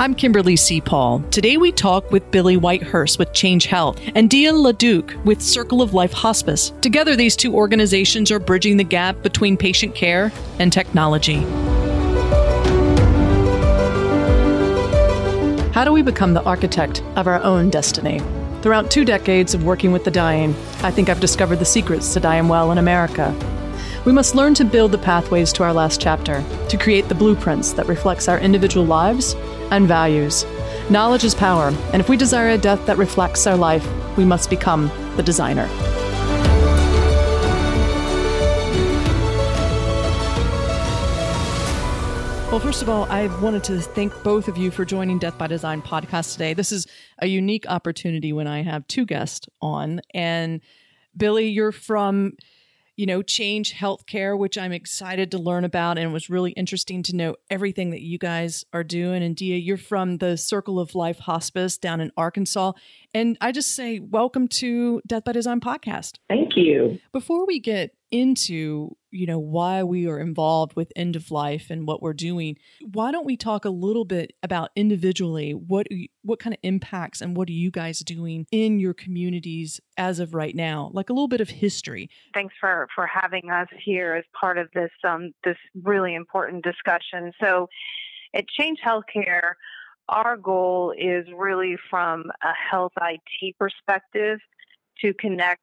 I'm Kimberly C. Paul. Today we talk with Billy Whitehurst with Change Health and Dia LeDuc with Circle of Life Hospice. Together, these two organizations are bridging the gap between patient care and technology. How do we become the architect of our own destiny? Throughout two decades of working with the dying, I think I've discovered the secrets to dying well in America. We must learn to build the pathways to our last chapter, to create the blueprints that reflects our individual lives and values. Knowledge is power, and if we desire a death that reflects our life, we must become the designer. Well, first of all, I wanted to thank both of you for joining Death by Design podcast today. This is a unique opportunity when I have two guests on. And Billy, you're from you know, change healthcare, which I'm excited to learn about. And it was really interesting to know everything that you guys are doing. And Dia, you're from the Circle of Life Hospice down in Arkansas. And I just say, welcome to Death by Design podcast. Thank you. Before we get into you know why we are involved with end of life and what we're doing why don't we talk a little bit about individually what what kind of impacts and what are you guys doing in your communities as of right now? Like a little bit of history. Thanks for for having us here as part of this um this really important discussion. So at change healthcare our goal is really from a health IT perspective to connect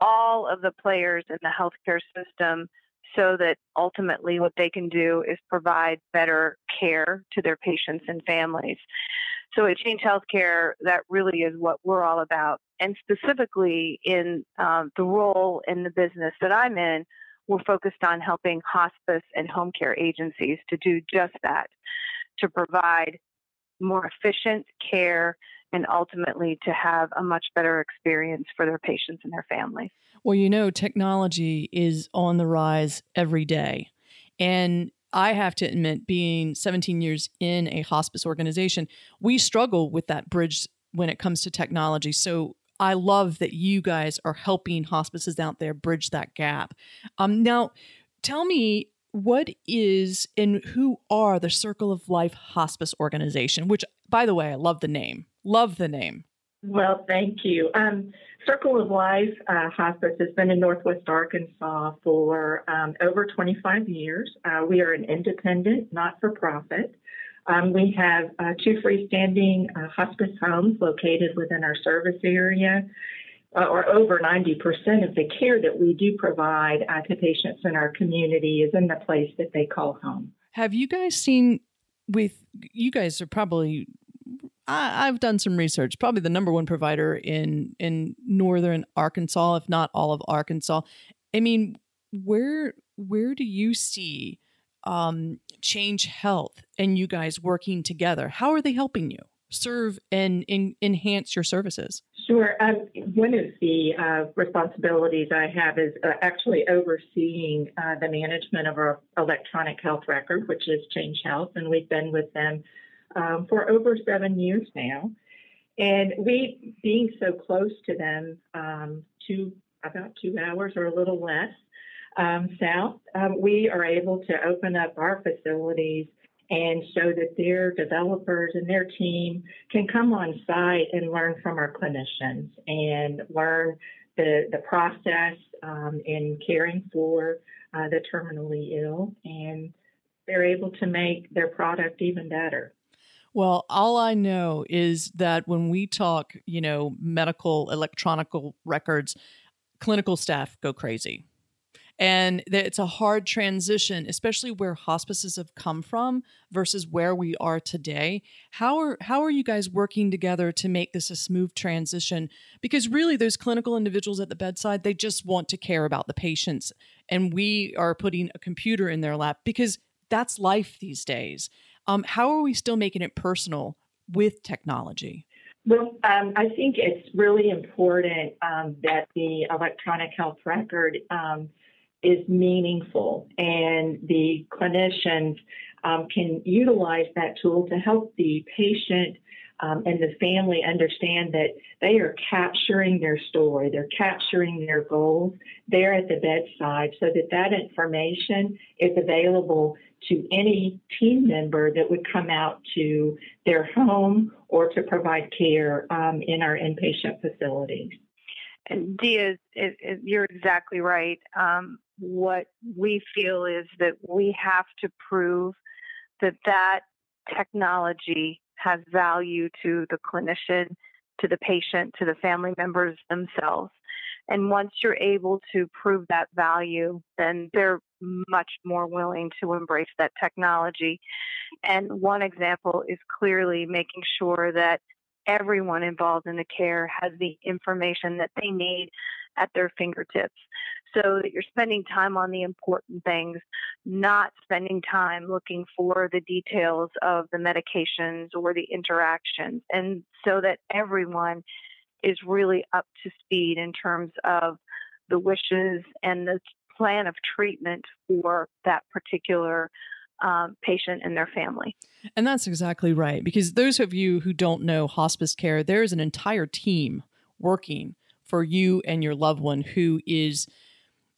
all of the players in the healthcare system so that ultimately what they can do is provide better care to their patients and families. So at Change Healthcare, that really is what we're all about. And specifically in um, the role in the business that I'm in, we're focused on helping hospice and home care agencies to do just that, to provide more efficient care and ultimately to have a much better experience for their patients and their families. Well, you know, technology is on the rise every day. And I have to admit, being 17 years in a hospice organization, we struggle with that bridge when it comes to technology. So I love that you guys are helping hospices out there bridge that gap. Um, now, tell me what is and who are the Circle of Life Hospice Organization, which, by the way, I love the name. Love the name. Well, thank you. Um, Circle of Life uh, Hospice has been in Northwest Arkansas for um, over 25 years. Uh, we are an independent, not for profit. Um, we have uh, two freestanding uh, hospice homes located within our service area, uh, or over 90% of the care that we do provide uh, to patients in our community is in the place that they call home. Have you guys seen with you guys are probably I, have done some research. Probably the number one provider in in northern Arkansas, if not all of Arkansas. I mean, where where do you see um, Change Health and you guys working together? How are they helping you serve and in, enhance your services? Sure. Um, one of the uh, responsibilities I have is uh, actually overseeing uh, the management of our electronic health record, which is Change Health, and we've been with them um, for over seven years now. And we, being so close to them, um, two about two hours or a little less um, south, um, we are able to open up our facilities and show that their developers and their team can come on site and learn from our clinicians and learn the, the process um, in caring for uh, the terminally ill, and they're able to make their product even better. Well, all I know is that when we talk, you know, medical electronic records, clinical staff go crazy. And it's a hard transition, especially where hospices have come from versus where we are today. How are how are you guys working together to make this a smooth transition? Because really those clinical individuals at the bedside, they just want to care about the patients. And we are putting a computer in their lap because that's life these days. Um, how are we still making it personal with technology? Well, um, I think it's really important um, that the electronic health record um, is meaningful and the clinicians um, can utilize that tool to help the patient um, and the family understand that they are capturing their story, they're capturing their goals there at the bedside so that that information is available to any team member that would come out to their home or to provide care um, in our inpatient facilities. And Dia, you're exactly right. Um, what we feel is that we have to prove that that technology has value to the clinician, to the patient, to the family members themselves. And once you're able to prove that value, then they're much more willing to embrace that technology. And one example is clearly making sure that everyone involved in the care has the information that they need at their fingertips so that you're spending time on the important things, not spending time looking for the details of the medications or the interactions, and so that everyone is really up to speed in terms of the wishes and the plan of treatment for that particular um, patient and their family. And that's exactly right. Because those of you who don't know hospice care, there is an entire team working for you and your loved one who is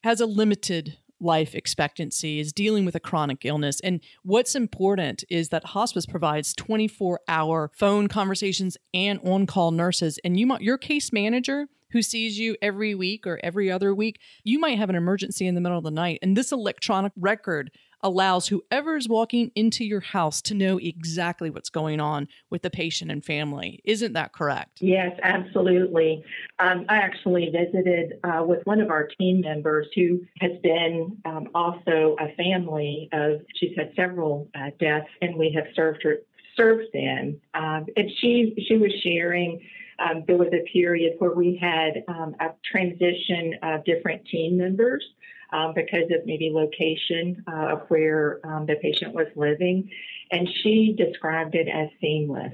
has a limited life expectancy, is dealing with a chronic illness. And what's important is that hospice provides 24 hour phone conversations and on call nurses. And you your case manager who sees you every week or every other week, you might have an emergency in the middle of the night. And this electronic record allows whoever is walking into your house to know exactly what's going on with the patient and family. Isn't that correct? Yes, absolutely. Um, I actually visited uh, with one of our team members who has been um, also a family of, she's had several uh, deaths, and we have served her. Served them, um, and she she was sharing um, there was a period where we had um, a transition of different team members um, because of maybe location uh, of where um, the patient was living. And she described it as seamless.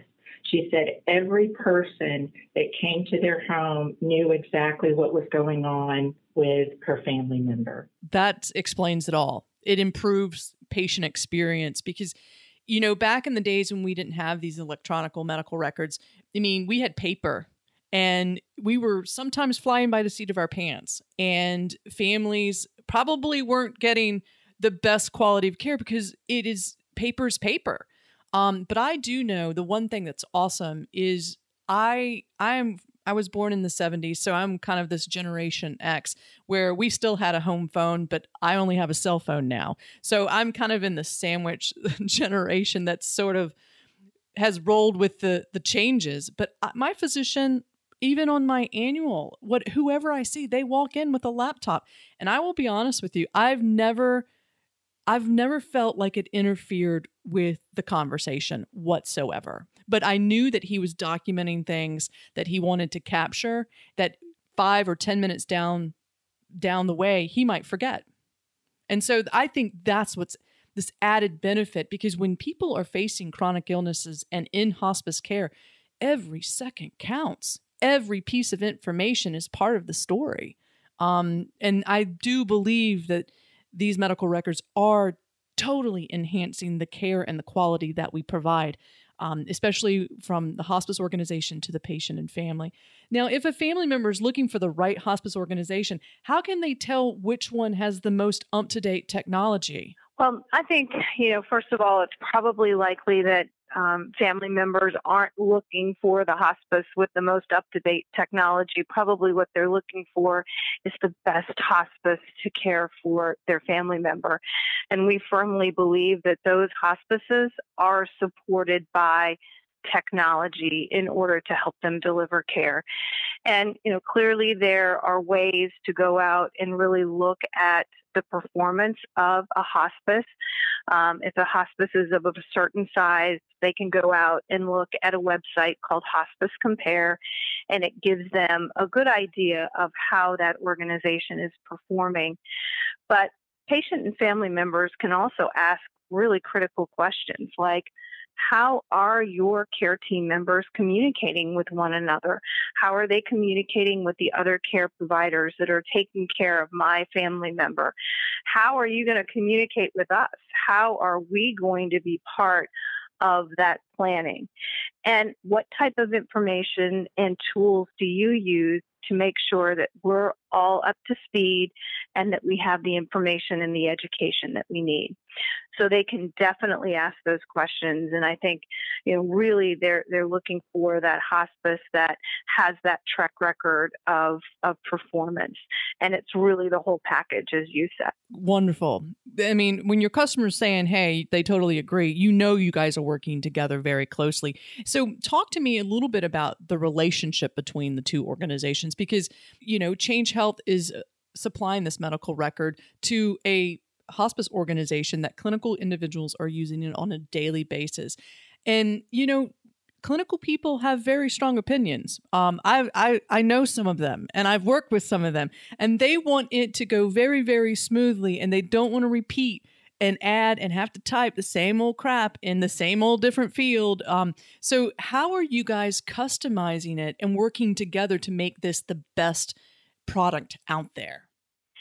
She said every person that came to their home knew exactly what was going on with her family member. That explains it all. It improves patient experience because you know, back in the days when we didn't have these electronic medical records, I mean, we had paper and we were sometimes flying by the seat of our pants and families probably weren't getting the best quality of care because it is paper's paper. Um, but i do know the one thing that's awesome is i i am i was born in the 70s so i'm kind of this generation x where we still had a home phone but i only have a cell phone now. So i'm kind of in the sandwich generation that's sort of has rolled with the the changes. But my physician even on my annual what whoever i see they walk in with a laptop. And i will be honest with you i've never i've never felt like it interfered with the conversation whatsoever but i knew that he was documenting things that he wanted to capture that 5 or 10 minutes down down the way he might forget and so i think that's what's this added benefit because when people are facing chronic illnesses and in hospice care every second counts every piece of information is part of the story. Um, and I do believe that these medical records are totally enhancing the care and the quality that we provide, um, especially from the hospice organization to the patient and family. Now, if a family member is looking for the right hospice organization, how can they tell which one has the most up to date technology? Well, I think, you know, first of all, it's probably likely that um, family members aren't looking for the hospice with the most up to date technology. Probably what they're looking for is the best hospice to care for their family member. And we firmly believe that those hospices are supported by technology in order to help them deliver care. And, you know, clearly there are ways to go out and really look at the performance of a hospice. Um, if a hospice is of a certain size, they can go out and look at a website called Hospice Compare, and it gives them a good idea of how that organization is performing. But patient and family members can also ask really critical questions like, how are your care team members communicating with one another? How are they communicating with the other care providers that are taking care of my family member? How are you going to communicate with us? How are we going to be part of that planning. And what type of information and tools do you use to make sure that we're all up to speed and that we have the information and the education that we need. So they can definitely ask those questions. And I think, you know, really they're they're looking for that hospice that has that track record of of performance. And it's really the whole package, as you said. Wonderful. I mean, when your customer's saying, hey, they totally agree, you know you guys are working together very closely. So talk to me a little bit about the relationship between the two organizations because, you know, Change Health is uh, supplying this medical record to a hospice organization that clinical individuals are using it on a daily basis. And, you know, clinical people have very strong opinions. Um, I, I I know some of them, and I've worked with some of them, and they want it to go very very smoothly, and they don't want to repeat and add and have to type the same old crap in the same old different field. Um, so how are you guys customizing it and working together to make this the best product out there?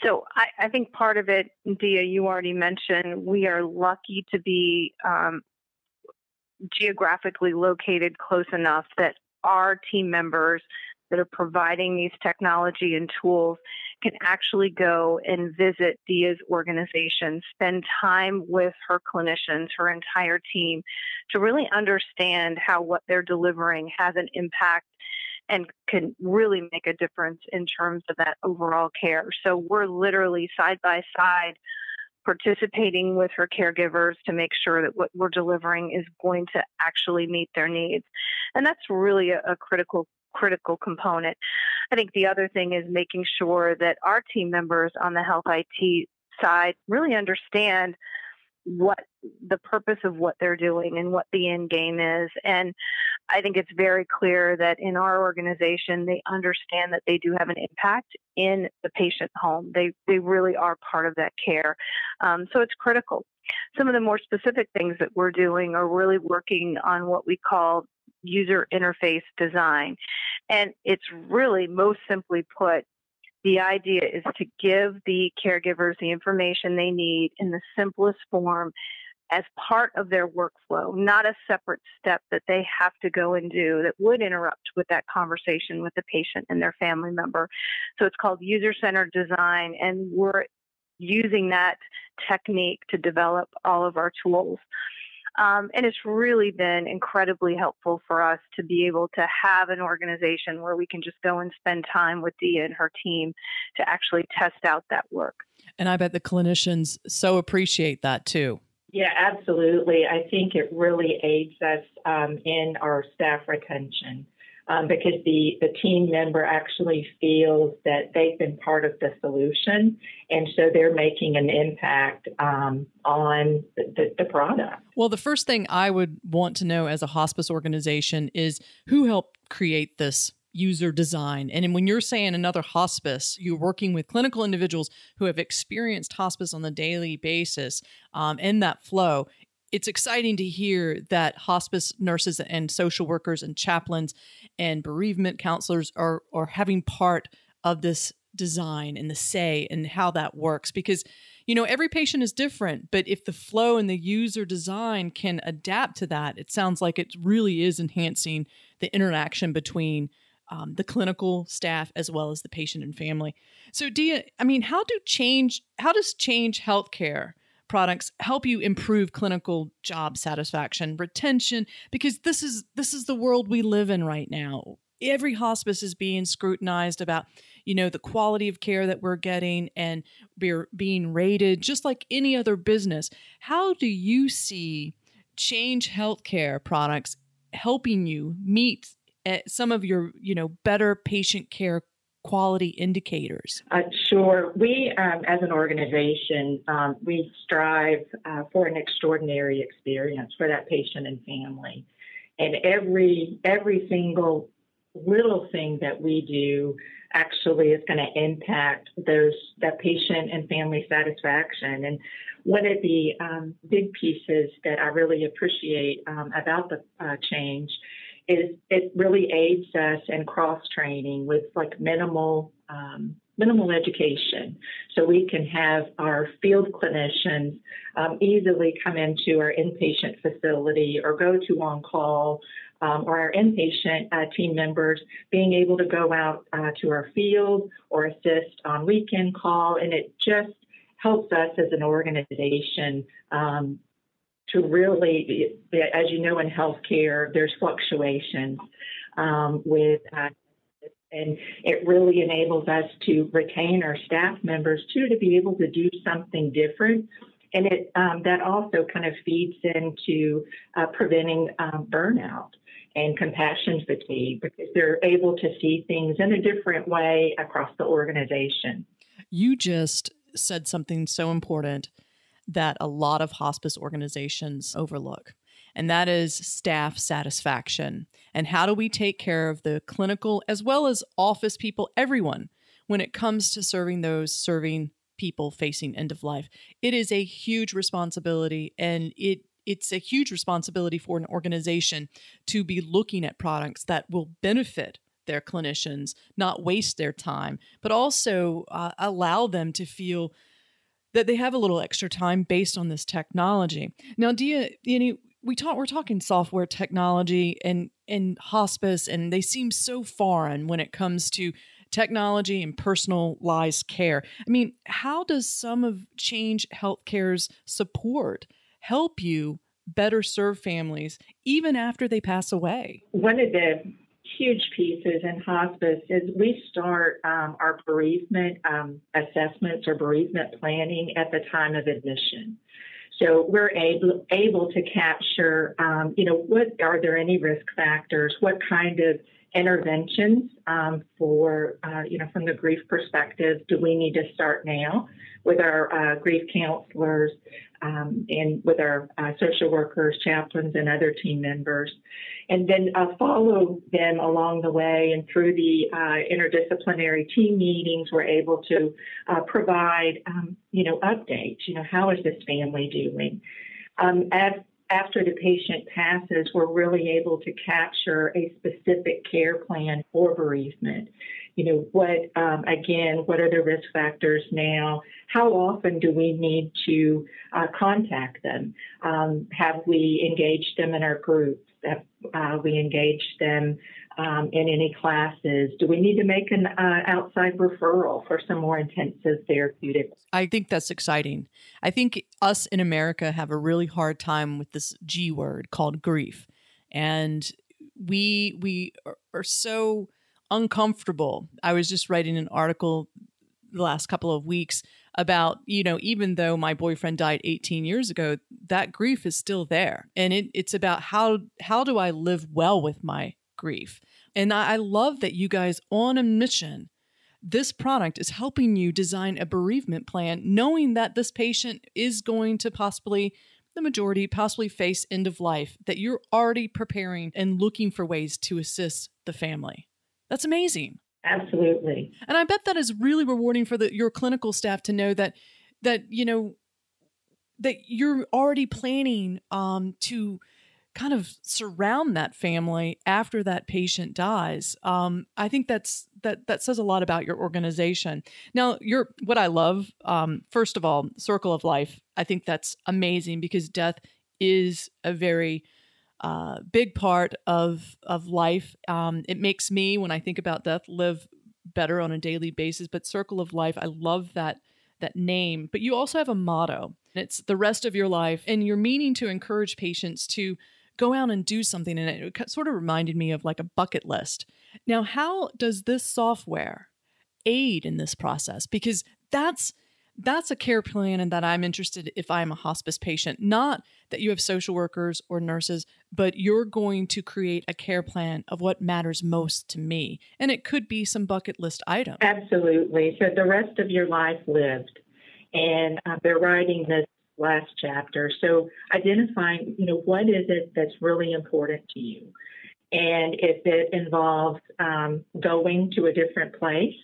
So I, I think part of it, Dia, you already mentioned, we are lucky to be um, geographically located close enough that our team members that are providing these technology and tools can actually go and visit Dia's organization, spend time with her clinicians, her entire team, to really understand how what they're delivering has an impact and can really make a difference in terms of that overall care. So we're literally side by side participating with her caregivers to make sure that what we're delivering is going to actually meet their needs. And that's really a, a critical critical component. I think the other thing is making sure that our team members on the health IT side really understand what the purpose of what they're doing and what the end game is. And I think it's very clear that in our organization, they understand that they do have an impact in the patient home. They, they really are part of that care. Um, so it's critical. Some of the more specific things that we're doing are really working on what we call user interface design. And it's really, most simply put, the idea is to give the caregivers the information they need in the simplest form as part of their workflow, not a separate step that they have to go and do that would interrupt with that conversation with the patient and their family member. So it's called user centered design, and we're using that technique to develop all of our tools. Um, and it's really been incredibly helpful for us to be able to have an organization where we can just go and spend time with Dia and her team to actually test out that work. And I bet the clinicians so appreciate that too. Yeah, absolutely. I think it really aids us um, in our staff retention um, because the, the team member actually feels that they've been part of the solution. And so they're making an impact um, on the, the product. Well, the first thing I would want to know as a hospice organization is who helped create this user design. And when you're saying another hospice, you're working with clinical individuals who have experienced hospice on a daily basis um, in that flow it's exciting to hear that hospice nurses and social workers and chaplains and bereavement counselors are are having part of this design and the say and how that works. Because you know every patient is different but if the flow and the user design can adapt to that it sounds like it really is enhancing the interaction between um, the clinical staff as well as the patient and family. So dia i mean how do change how does change healthcare products help you improve clinical job satisfaction, retention because this is this is the world we live in right now. Every hospice is being scrutinized about you know the quality of care that we're getting and we're being rated just like any other business. How do you see change healthcare products helping you meet eh, some of your you know better patient care quality indicators? Uh, sure. We, um, as an organization, um, we strive uh, for an extraordinary experience for that patient and family, and every every single little thing that we do actually is going to impact those that patient and family satisfaction. And one of the um, big pieces that I really appreciate um, about the uh, change is it really aids us in cross training with like minimal um, minimal education. So we can have our field clinicians um, easily come into our inpatient facility or go to on call. Um, or our inpatient uh, team members being able to go out uh, to our field or assist on weekend call, and it just helps us as an organization um, to really, as you know, in healthcare, there's fluctuations um, with, uh, and it really enables us to retain our staff members too to be able to do something different. And it um, that also kind of feeds into uh, preventing um, burnout and compassion fatigue because they're able to see things in a different way across the organization. You just said something so important that a lot of hospice organizations overlook, and that is staff satisfaction. And how do we take care of the clinical as well as office people, everyone, when it comes to serving those serving people facing end of life? It is a huge responsibility, and it it's a huge responsibility for an organization to be looking at products that will benefit their clinicians, not waste their time, but also uh, allow them to feel that they have a little extra time based on this technology. Now, do you, you know, we talk we're talking software technology and and hospice and they seem so foreign when it comes to technology and personalized care. I mean, how does some of Change Healthcare's support help you better serve families even after they pass away? One of the huge pieces in hospice is we start um, our bereavement um, assessments or bereavement planning at the time of admission. So we're able able to capture, um, you know, what are there any risk factors? What kind of interventions um, for, uh, you know, from the grief perspective, do we need to start now with our uh, grief counselors um, and with our uh, social workers, chaplains, and other team members? And then uh, follow them along the way and through the uh, interdisciplinary team meetings, we're able to uh, provide, um, you know, updates. You know, how is this family doing? Um, as after the patient passes, we're really able to capture a specific care plan for bereavement. You know, what, um, again, what are the risk factors now? How often do we need to uh, contact them? Um, have we engaged them in our groups? Have uh, we engaged them um, in any classes? Do we need to make an uh, outside referral for some more intensive therapeutics? I think that's exciting. I think us in America have a really hard time with this G word called grief, and we we are so uncomfortable. I was just writing an article the last couple of weeks about you know even though my boyfriend died 18 years ago that grief is still there and it, it's about how how do i live well with my grief and I, love that you guys on a mission this product is helping you design a bereavement plan knowing that this patient is going to possibly the majority possibly face end of life that you're already preparing and looking for ways to assist the family that's amazing Absolutely. And I bet that is really rewarding for the, your clinical staff to know that that you know that you're already planning um, to kind of surround that family after that patient dies. Um, I think that's that that says a lot about your organization. Now, your what I love, um, first of all, Circle of Life. I think that's amazing because death is a very uh, big part of of life. Um, it makes me, when I think about death, live better on a daily basis. But Circle of Life, I love that that name. But you also have a motto. It's the rest of your life, and you're meaning to encourage patients to go out and do something. And it sort of reminded me of like a bucket list. Now, how does this software aid in this process? Because that's that's a care plan and that I'm interested if I'm a hospice patient, not that you have social workers or nurses, but you're going to create a care plan of what matters most to me. And it could be some bucket list item. Absolutely. So the rest of your life lived. And uh, they're writing this last chapter. So identifying, you know, what is it that's really important to you? And if it involves um, going to a different place,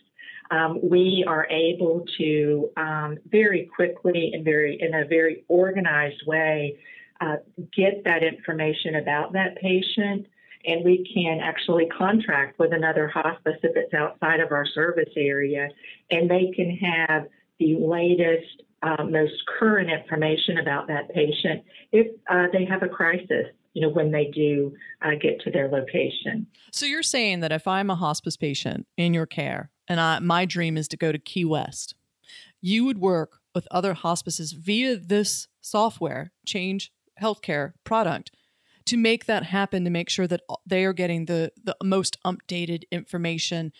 um, we are able to um, very quickly and very in a very organized way uh, get that information about that patient and we can actually contract with another hospice if it's outside of our service area, and they can have the latest, uh, most current information about that patient if uh, they have a crisis. You know, when they do uh, get to their location. So you're saying that if I'm a hospice patient in your care, and I, my dream is to go to Key West, you would work with other hospices via this software, Change Healthcare product to make that happen to make sure that they are getting the the most updated information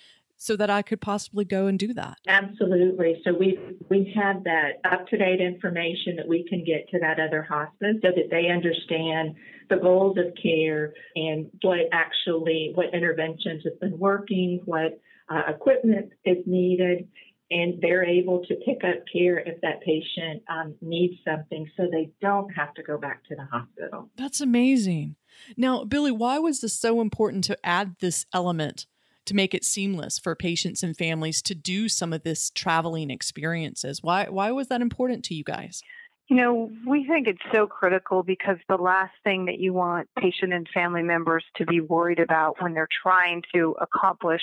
so that I could possibly go and do that. Absolutely. So we we have that up to date information that we can get to that other hospice so that they understand the goals of care and what actually what interventions have been working, what uh, equipment is needed, and they're able to pick up care if that patient um, needs something so they don't have to go back to the hospital. That's amazing. Now, Billy, why was this so important to add this element to make it seamless for patients and families to do some of this traveling experiences? Why why was that important to you guys? You know, we think it's so critical because the last thing that you want patient and family members to be worried about when they're trying to accomplish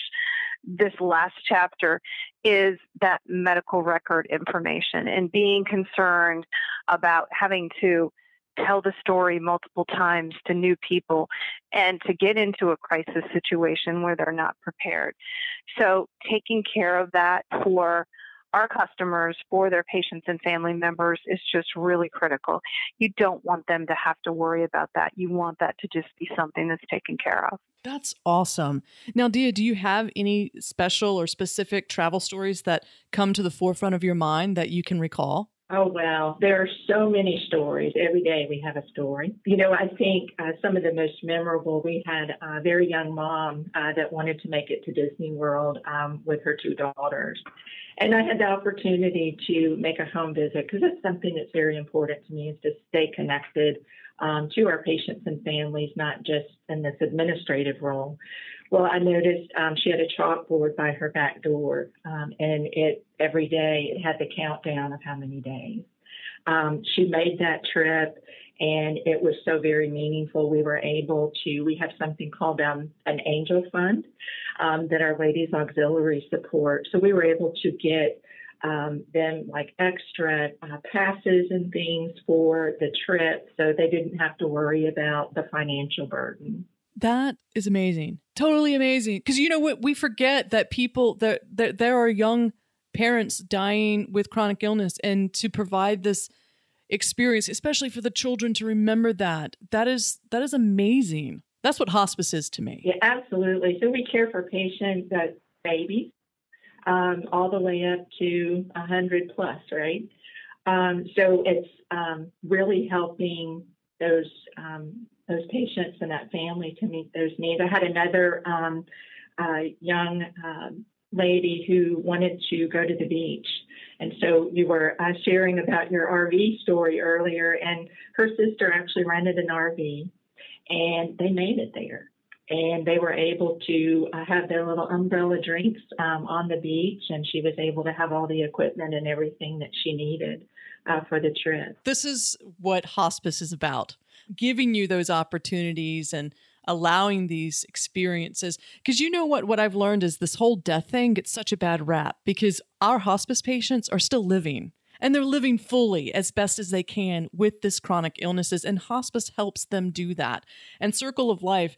this last chapter is that medical record information and being concerned about having to tell the story multiple times to new people and to get into a crisis situation where they're not prepared. So, taking care of that for our customers for their patients and family members is just really critical. You don't want them to have to worry about that. You want that to just be something that's taken care of. That's awesome. Now, Dia, do you have any special or specific travel stories that come to the forefront of your mind that you can recall? Oh, well, there are so many stories. Every day we have a story. You know, I think uh, some of the most memorable, we had a very young mom uh, that wanted to make it to Disney World um, with her two daughters. And I had the opportunity to make a home visit because that's something that's very important to me is to stay connected um, to our patients and families, not just in this administrative role. Well, I noticed um, she had a chalkboard by her back door, um, and it every day it had the countdown of how many days. Um, she made that trip, and it was so very meaningful. We were able to. We have something called um, an angel fund um, that our ladies auxiliary support. So we were able to get um, them like extra uh, passes and things for the trip so they didn't have to worry about the financial burden. That is amazing. Totally amazing. Because you know what? We forget that people, that, that there are young parents dying with chronic illness and to provide this experience especially for the children to remember that that is that is amazing that's what hospice is to me yeah absolutely so we care for patients that babies um, all the way up to 100 plus, right? Um, so it's um, really helping those um, those patients and that family to meet those needs. I had another um, uh, young um, lady who wanted to go to the beach. And so you were uh, sharing about your RV story earlier, and her sister actually rented an RV and they made it there and they were able to uh, have their little umbrella drinks um, on the beach, and she was able to have all the equipment and everything that she needed uh, for the trip. This is what hospice is about giving you those opportunities and allowing these experiences. Because you know what what I've learned is this whole death thing gets such a bad rap because our hospice patients are still living and they're living fully as best as they can with this chronic illnesses and hospice helps them do that. And circle of life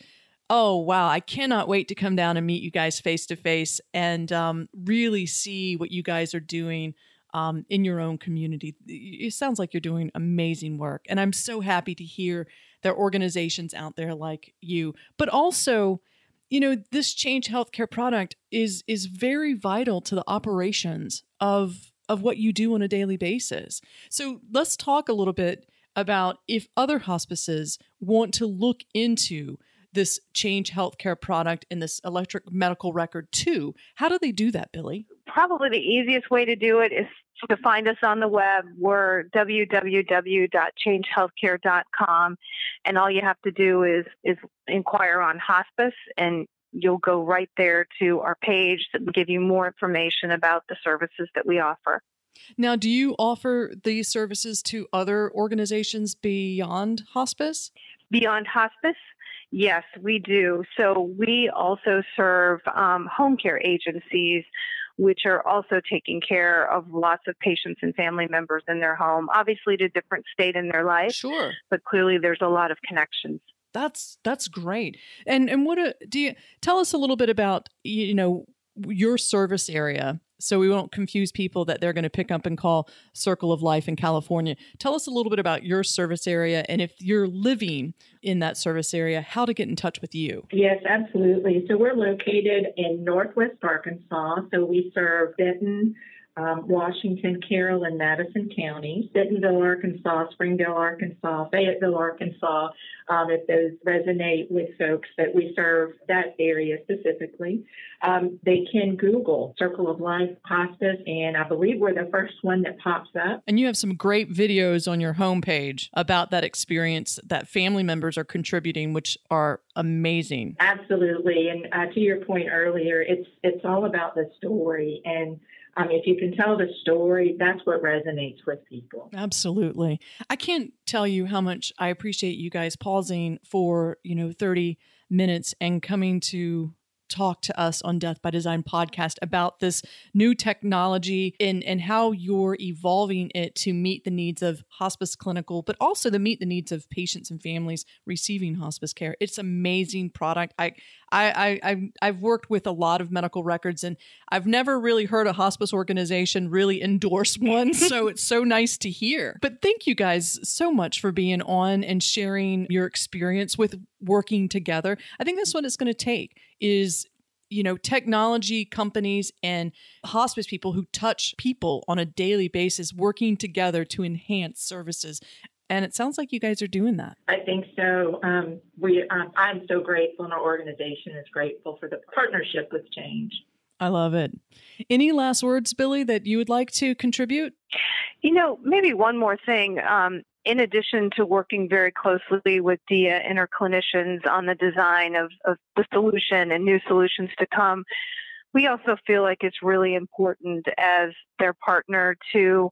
oh wow i cannot wait to come down and meet you guys face to face and um, really see what you guys are doing um, in your own community. It sounds like you're doing amazing work and i'm so happy to hear there are organizations out there like you but also you know this change healthcare product is is very vital to the operations of of what you do on a daily basis so let's talk a little bit about if other hospices want to look into this change healthcare product and this electric medical record too. How do they do that, Billy? Probably the easiest way to do it is to find us on the web. We're www.changehealthcare.com, and all you have to do is is inquire on hospice, and you'll go right there to our page that will give you more information about the services that we offer. Now, do you offer these services to other organizations beyond hospice? Beyond hospice, Yes, we do. So we also serve um, home care agencies, which are also taking care of lots of patients and family members in their home, obviously to different state in their life. Sure. But clearly there's a lot of connections. That's that's great. And and what a, do you tell us a little bit about you know your service area so we won't confuse people that they're going to pick up and call Circle of Life in California. Tell us a little bit about your service area and if you're living in that service area, how to get in touch with you. Yes, absolutely. So we're located in Northwest Arkansas. So we serve Benton, um, Washington, Carroll, and Madison counties, Bentonville, Arkansas, Springdale, Arkansas, Fayetteville, Arkansas, um, if those resonate with folks that we serve that area specifically. Um, they can Google Circle of Life Hospice, and I believe we're the first one that pops up. And you have some great videos on your homepage about that experience that family members are contributing, which are amazing. Absolutely, and uh, to your point earlier, it's it's all about the story and um, if you can tell the story, that's what resonates with people. Absolutely. I can't tell you how much I appreciate you guys pausing for, you know, 30 minutes and coming to talk to us on Death by Design podcast about this new technology and, and how you're evolving it to meet the needs of hospice clinical, but also to meet the needs of patients and families receiving hospice care. It's amazing product. I I, I I've worked with a lot of medical records and I've never really heard a hospice organization really endorse one. so it's so nice to hear. But thank you guys so much for being on and sharing your experience with working together. I think that's what it's going to take is you know technology companies and hospice people who touch people on a daily basis working together to enhance services and it sounds like you guys are doing that. I think so. Um, we, um, I'm so grateful, and our organization is grateful for the partnership with Change. I love it. Any last words, Billy, that you would like to contribute? You know, maybe one more thing. Um, in addition to working very closely with DIA and her clinicians on the design of, of the solution and new solutions to come, we also feel like it's really important as their partner to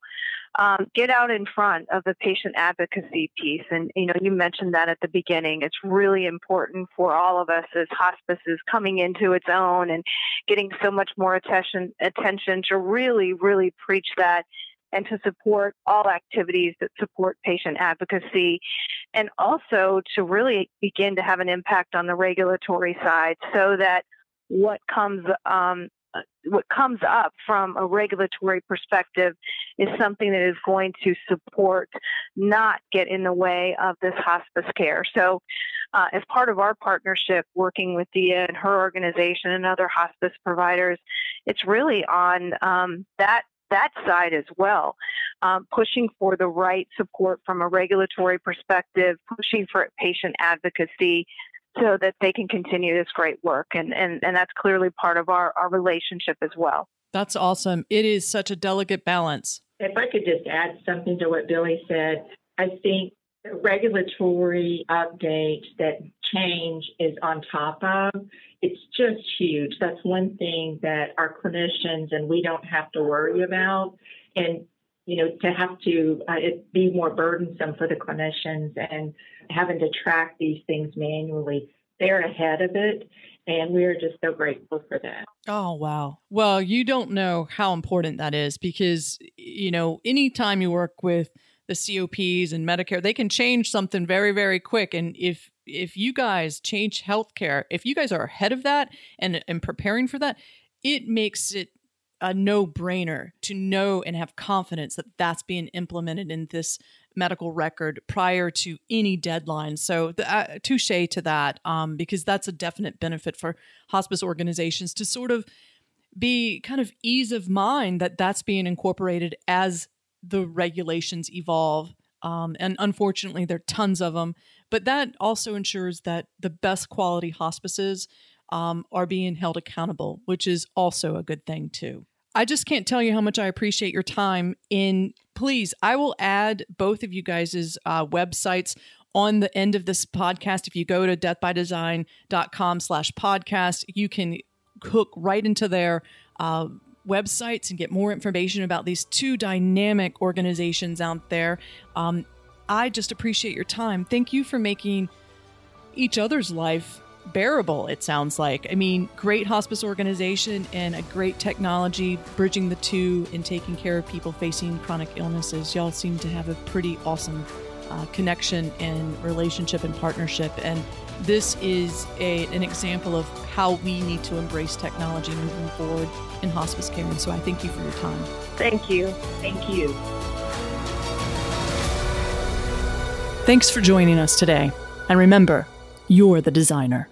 um, get out in front of the patient advocacy piece. And, you know, you mentioned that at the beginning. It's really important for all of us as hospices coming into its own and getting so much more attention, attention to really, really preach that and to support all activities that support patient advocacy and also to really begin to have an impact on the regulatory side so that what comes um, uh, what comes up from a regulatory perspective is something that is going to support, not get in the way of this hospice care. So, uh, as part of our partnership working with Dia and her organization and other hospice providers, it's really on um, that that side as well, um, pushing for the right support from a regulatory perspective, pushing for patient advocacy, so that they can continue this great work. And, and, and that's clearly part of our, our relationship as well. That's awesome. It is such a delicate balance. If I could just add something to what Billy said, I think the regulatory update that change is on top of, it's just huge. That's one thing that our clinicians and we don't have to worry about. And you know, to have to uh, it be more burdensome for the clinicians and having to track these things manually. They're ahead of it, and we're just so grateful for that. Oh, wow. Well, you don't know how important that is because, you know, anytime you work with the COPs and Medicare, they can change something very, very quick. And if if you guys change healthcare, if you guys are ahead of that and, and preparing for that, it makes it a no brainer to know and have confidence that that's being implemented in this medical record prior to any deadline. So, the, uh, touche to that, um, because that's a definite benefit for hospice organizations to sort of be kind of ease of mind that that's being incorporated as the regulations evolve. Um, and unfortunately, there are tons of them, but that also ensures that the best quality hospices um, are being held accountable, which is also a good thing too. I just can't tell you how much I appreciate your time. In please, I will add both of you guys' uh, websites on the end of this podcast. If you go to deathbydesign.com slash podcast, you can hook right into their uh, websites and get more information about these two dynamic organizations out there. Um, I just appreciate your time. Thank you for making each other's life bearable, it sounds like. I mean, great hospice organization and a great technology, bridging the two and taking care of people facing chronic illnesses. Y'all seem to have a pretty awesome uh, connection and relationship and partnership. And this is a, an example of how we need to embrace technology moving forward in hospice care. And so I thank you for your time. Thank you. Thank you. Thanks for joining us today. And remember, you're the designer.